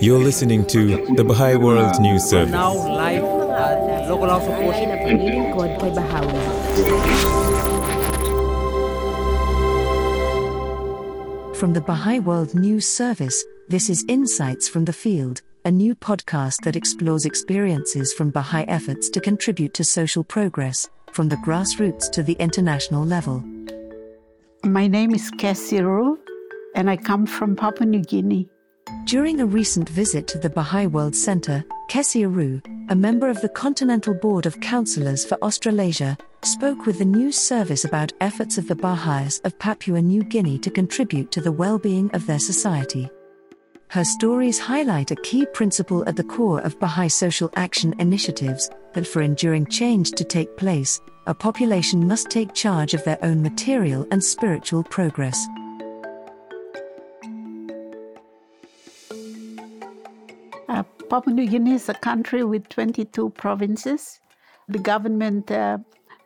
You're listening to the Baha'i World News Service. Now live at local house of worship. na paglilingkod kay Bahawi. From the Baha'i World News Service, this is Insights from the Field, a new podcast that explores experiences from Baha'i efforts to contribute to social progress, from the grassroots to the international level. My name is Kessia Ruh, and I come from Papua New Guinea. During a recent visit to the Baha'i World Center, Kessia Ruh, a member of the Continental Board of Counsellors for Australasia, spoke with the news service about efforts of the Baha'is of Papua New Guinea to contribute to the well being of their society. Her stories highlight a key principle at the core of Baha'i social action initiatives that for enduring change to take place, a population must take charge of their own material and spiritual progress. Papua New Guinea is a country with 22 provinces. The government uh,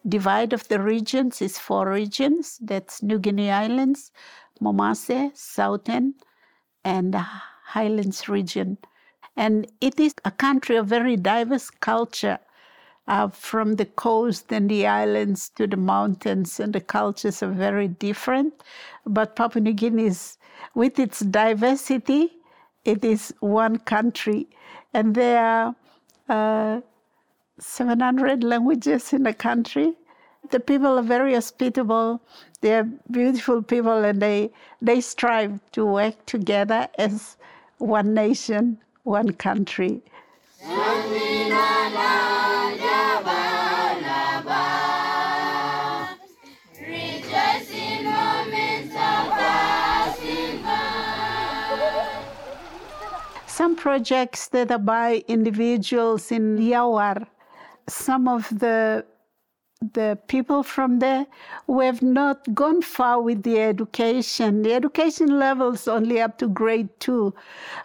divide of the regions is four regions. That's New Guinea Islands, Momase, Southern, and Highlands region. And it is a country of very diverse culture, uh, from the coast and the islands to the mountains, and the cultures are very different. But Papua New Guinea is, with its diversity, it is one country, and there are uh, 700 languages in the country. The people are very hospitable. They are beautiful people, and they they strive to work together as one nation, one country. Some projects that are by individuals in Yawar, some of the the people from there who have not gone far with the education. The education levels only up to grade two,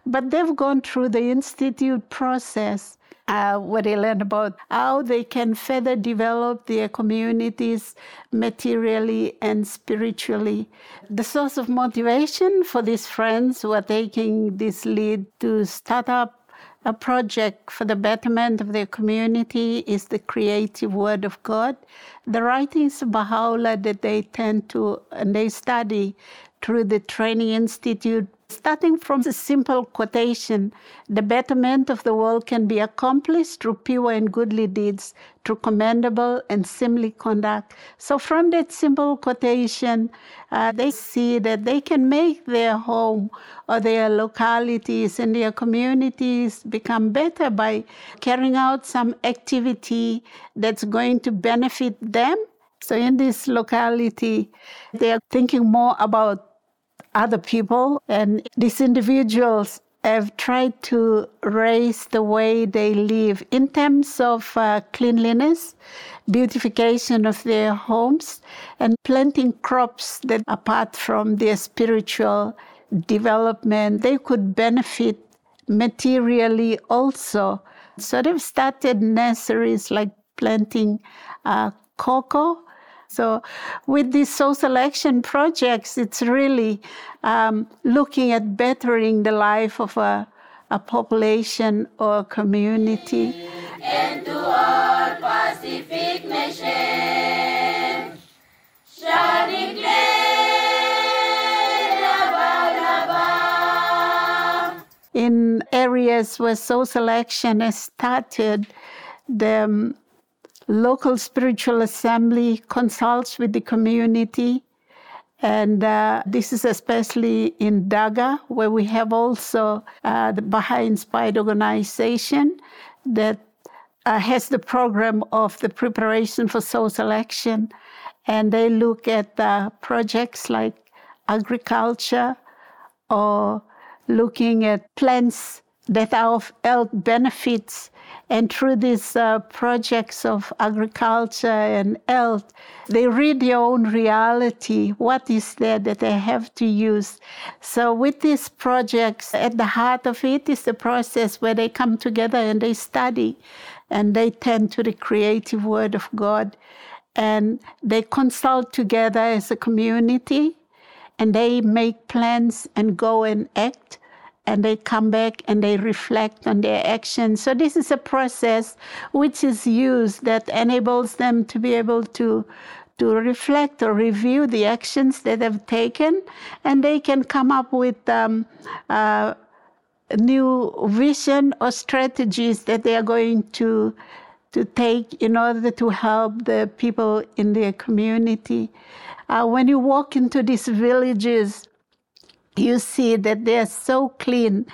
but they've gone through the institute process. Uh, they learn about how they can further develop their communities materially and spiritually. The source of motivation for these friends who are taking this lead to start up a project for the betterment of their community is the creative word of God. The writings of Baha'u'llah that they tend to and they study through the Training Institute, starting from a simple quotation the betterment of the world can be accomplished through pure and goodly deeds, through commendable and seemly conduct. So, from that simple quotation, uh, they see that they can make their home or their localities and their communities become better by carrying out some activity that's going to benefit them. So, in this locality, they are thinking more about other people, and these individuals have tried to raise the way they live in terms of uh, cleanliness, beautification of their homes, and planting crops that, apart from their spiritual development, they could benefit materially also. So they've started nurseries like planting uh, cocoa. So, with these social action projects, it's really um, looking at bettering the life of a, a population or a community. and to all Pacific nations shall declare about Lava. In areas where social action has started, the local spiritual assembly consults with the community. And uh, this is especially in Daga, where we have also uh, the Baha'i Inspired Organization that uh, has the program of the preparation for social action. And they look at uh, projects like agriculture or looking at plants that are of health benefits. And through these uh, projects of agriculture and health, they read their own reality. What is there that they have to use? So, with these projects, at the heart of it is the process where they come together and they study and they tend to the creative word of God and they consult together as a community and they make plans and go and act and they come back and they reflect on their actions. So this is a process which is used that enables them to be able to to reflect or review the actions that they've taken, and they can come up with um, uh, new vision or strategies that they are going to to take in order to help the people in their community. Uh, when you walk into these villages, you see that they're so clean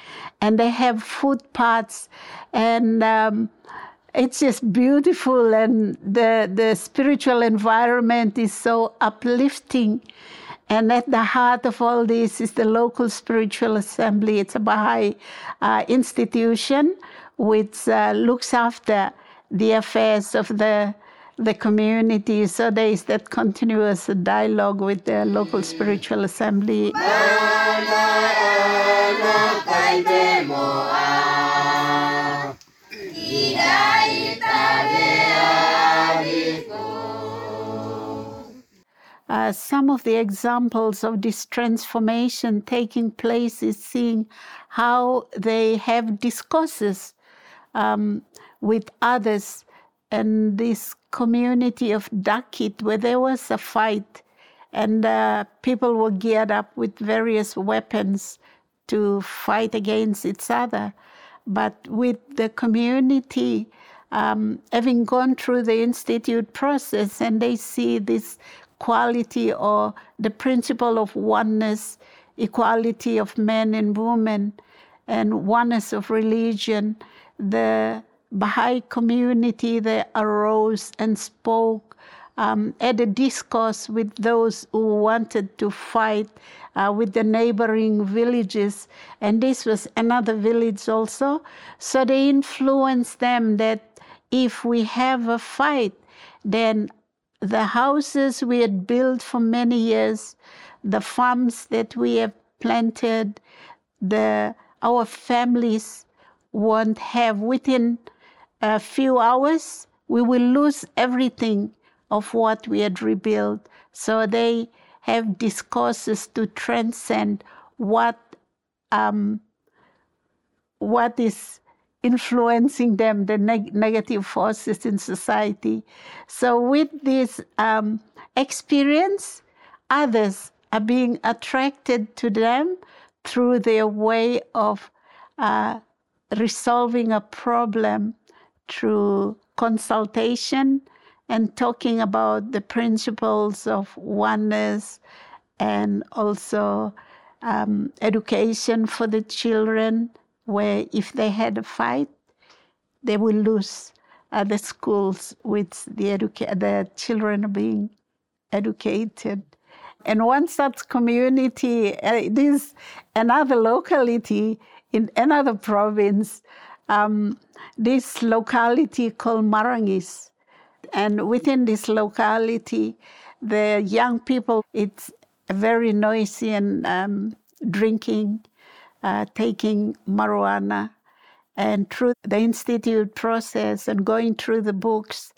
and they have footpaths and um, it's just beautiful and the, the spiritual environment is so uplifting. And at the heart of all this is the local spiritual assembly. It's a baha'i uh, institution which uh, looks after the affairs of the the community. So there is that continuous dialogue with the local spiritual assembly. Uh, some of the examples of this transformation taking place is seeing how they have discourses um, with others and this community of Dakit where there was a fight and uh, people were geared up with various weapons to fight against each other. But with the community um, having gone through the institute process and they see this quality or the principle of oneness, equality of men and women, and oneness of religion, the Baha'i community that arose and spoke, um, had a discourse with those who wanted to fight uh, with the neighboring villages. And this was another village also. So they influenced them that if we have a fight, then the houses we had built for many years, the farms that we have planted, the our families won't have within a few hours, we will lose everything of what we had rebuilt. So they have discourses to transcend what um, what is influencing them, the neg- negative forces in society. So with this um, experience, others are being attracted to them through their way of uh, resolving a problem through consultation and talking about the principles of oneness and also um, education for the children, where if they had a fight, they will lose uh, the schools with the, educa- the children being educated. And once that community, uh, it is another locality in another province um, this locality called Marangis. And within this locality, the young people, it's very noisy and um, drinking, uh, taking marijuana. And through the institute process and going through the books,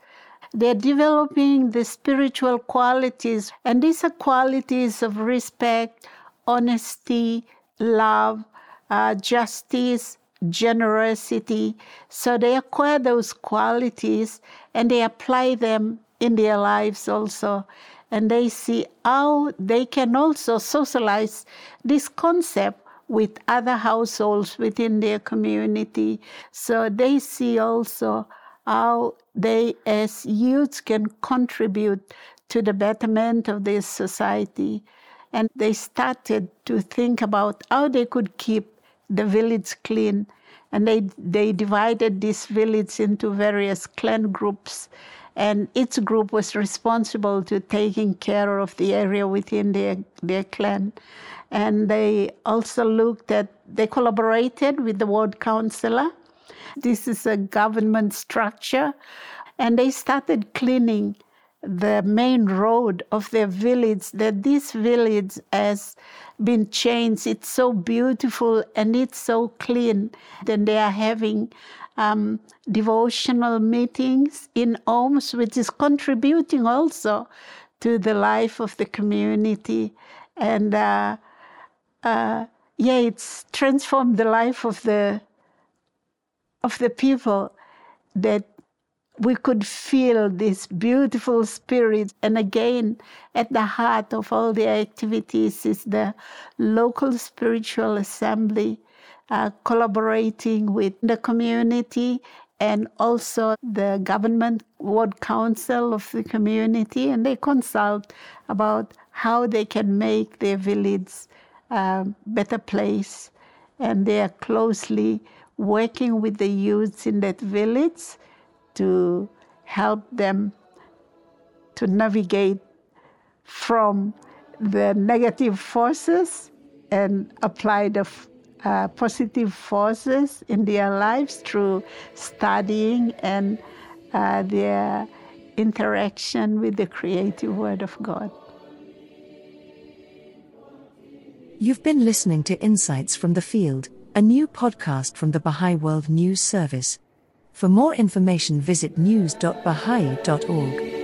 they're developing the spiritual qualities. And these are qualities of respect, honesty, love, uh, justice, generosity. So they acquire those qualities and they apply them in their lives also. And they see how they can also socialize this concept with other households within their community. So they see also how they, as youths, can contribute to the betterment of this society. And they started to think about how they could keep the village clean. And they, they divided this village into various clan groups. And each group was responsible to taking care of the area within their, their clan. And they also looked at, they collaborated with the ward councillor. This is a government structure. And they started cleaning the main road of their village, that this village has been changed. It's so beautiful and it's so clean. Then they are having um, devotional meetings in homes, which is contributing also to the life of the community. And uh, uh, yeah, it's transformed the life of the of the people that we could feel this beautiful spirit. And again, at the heart of all the activities is the local spiritual assembly, uh, collaborating with the community and also the government ward council of the community. And they consult about how they can make their village a better place. And they are closely working with the youths in that village to help them to navigate from the negative forces and apply the uh, positive forces in their lives through studying and uh, their interaction with the creative Word of God. You've been listening to Insights from the Field, a new podcast from the Baha'i World News Service. For more information, visit news.bahai.org.